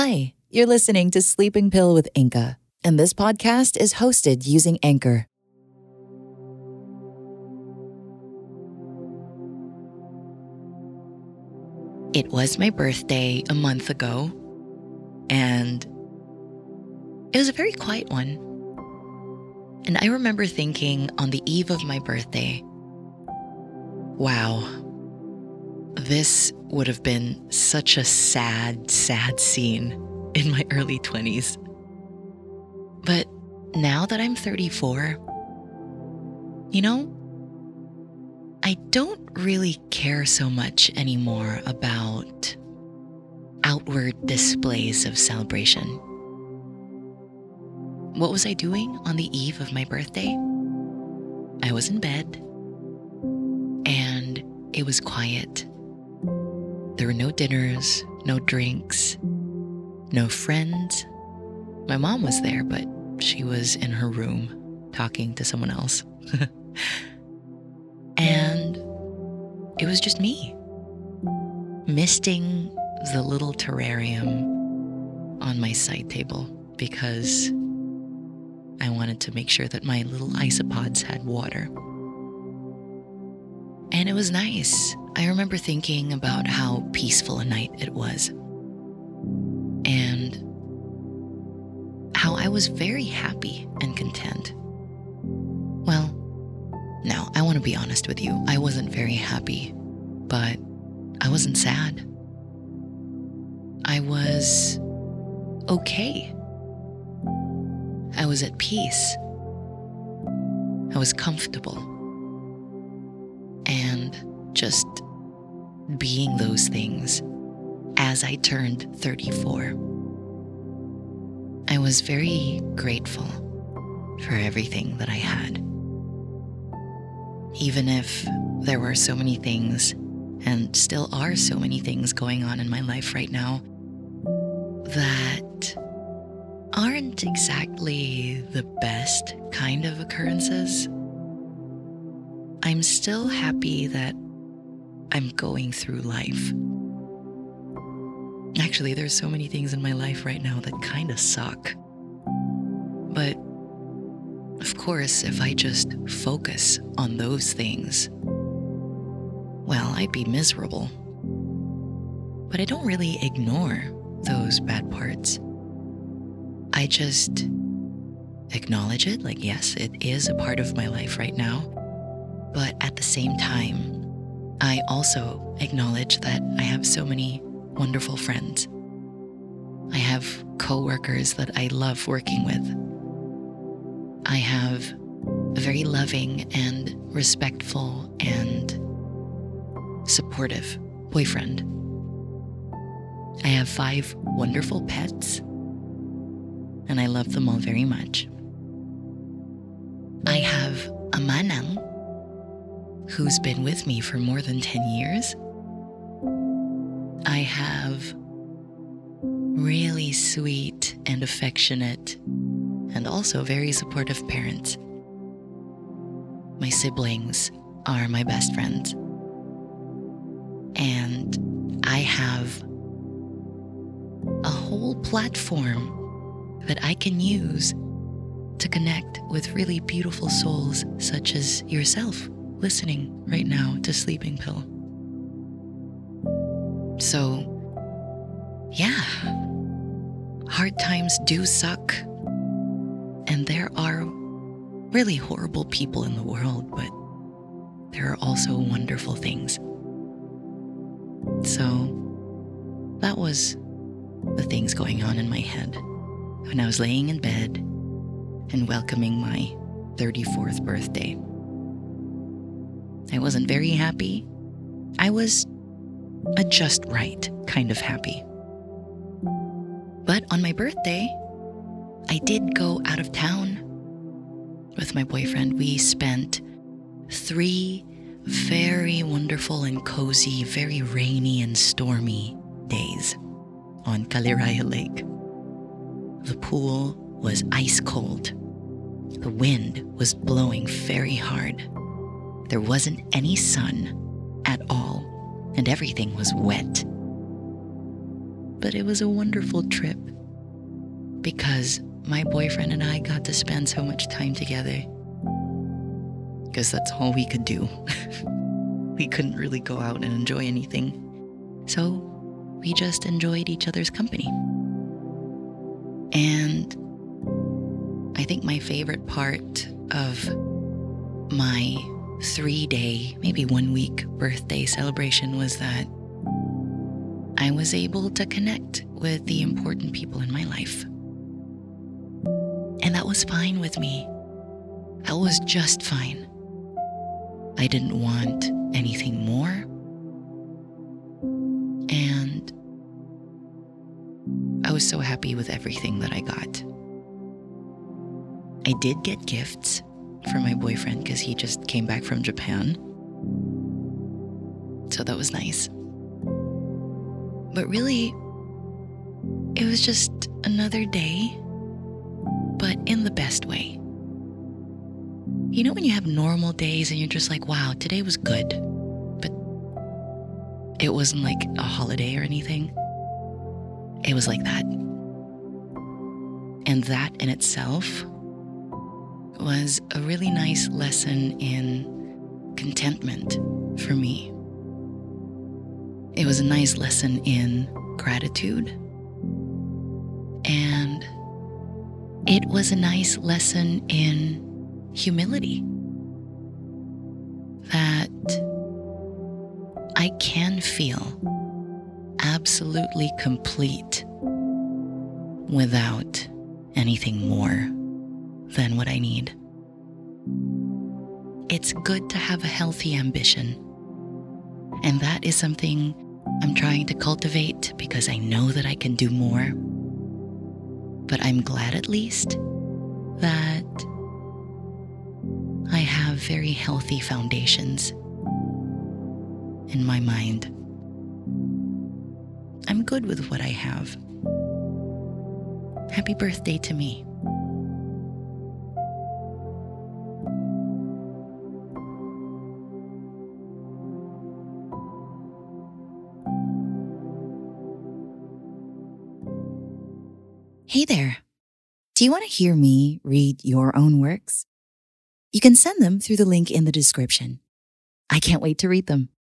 Hi, you're listening to Sleeping Pill with Inka, and this podcast is hosted using Anchor. It was my birthday a month ago, and it was a very quiet one. And I remember thinking on the eve of my birthday, wow, this would have been such a sad, sad scene in my early 20s. But now that I'm 34, you know, I don't really care so much anymore about outward displays of celebration. What was I doing on the eve of my birthday? I was in bed and it was quiet. Were no dinners, no drinks, no friends. My mom was there, but she was in her room talking to someone else. and it was just me, misting the little terrarium on my side table because I wanted to make sure that my little isopods had water. And it was nice. I remember thinking about how peaceful a night it was. And how I was very happy and content. Well, now I want to be honest with you. I wasn't very happy, but I wasn't sad. I was okay. I was at peace. I was comfortable. And just being those things as I turned 34. I was very grateful for everything that I had. Even if there were so many things, and still are so many things going on in my life right now, that aren't exactly the best kind of occurrences. I'm still happy that I'm going through life. Actually, there's so many things in my life right now that kind of suck. But of course, if I just focus on those things, well, I'd be miserable. But I don't really ignore those bad parts. I just acknowledge it, like, yes, it is a part of my life right now. But at the same time, I also acknowledge that I have so many wonderful friends. I have coworkers that I love working with. I have a very loving and respectful and supportive boyfriend. I have five wonderful pets, and I love them all very much. I have a manang who's been with me for more than 10 years. I have really sweet and affectionate and also very supportive parents. My siblings are my best friends. And I have a whole platform that I can use to connect with really beautiful souls such as yourself listening right now to Sleeping Pill. So, yeah, hard times do suck. And there are really horrible people in the world, but there are also wonderful things. So, that was the things going on in my head when I was laying in bed and welcoming my 34th birthday. I wasn't very happy. I was a just right kind of happy. But on my birthday, I did go out of town with my boyfriend. We spent three very wonderful and cozy, very rainy and stormy days on Caliraya Lake. The pool was ice cold. The wind was blowing very hard. There wasn't any sun at all, and everything was wet. but it was a wonderful trip because my boyfriend and I got to spend so much time together. Because that's all we could do. we couldn't really go out and enjoy anything. So we just enjoyed each other's company. And I think my favorite part of my three day, maybe one week birthday celebration was that I was able to connect with the important people in my life. And that was fine with me. That was just fine. I didn't want anything more. And I was so happy with everything that I got. I did get gifts for my boyfriend because he just came back from Japan. So that was nice. But really, it was just another day, but in the best way. You know, when you have normal days and you're just like, wow, today was good, but it wasn't like a holiday or anything. It was like that. And that in itself was a really nice lesson in contentment for me. It was a nice lesson in gratitude. And it was a nice lesson in humility that I can feel absolutely complete without anything more than what I need. It's good to have a healthy ambition. And that is something I'm trying to cultivate because I know that I can do more. But I'm glad at least that I have very healthy foundations in my mind. I'm good with what I have. Happy birthday to me. Hey there. Do you want to hear me read your own works? You can send them through the link in the description. I can't wait to read them.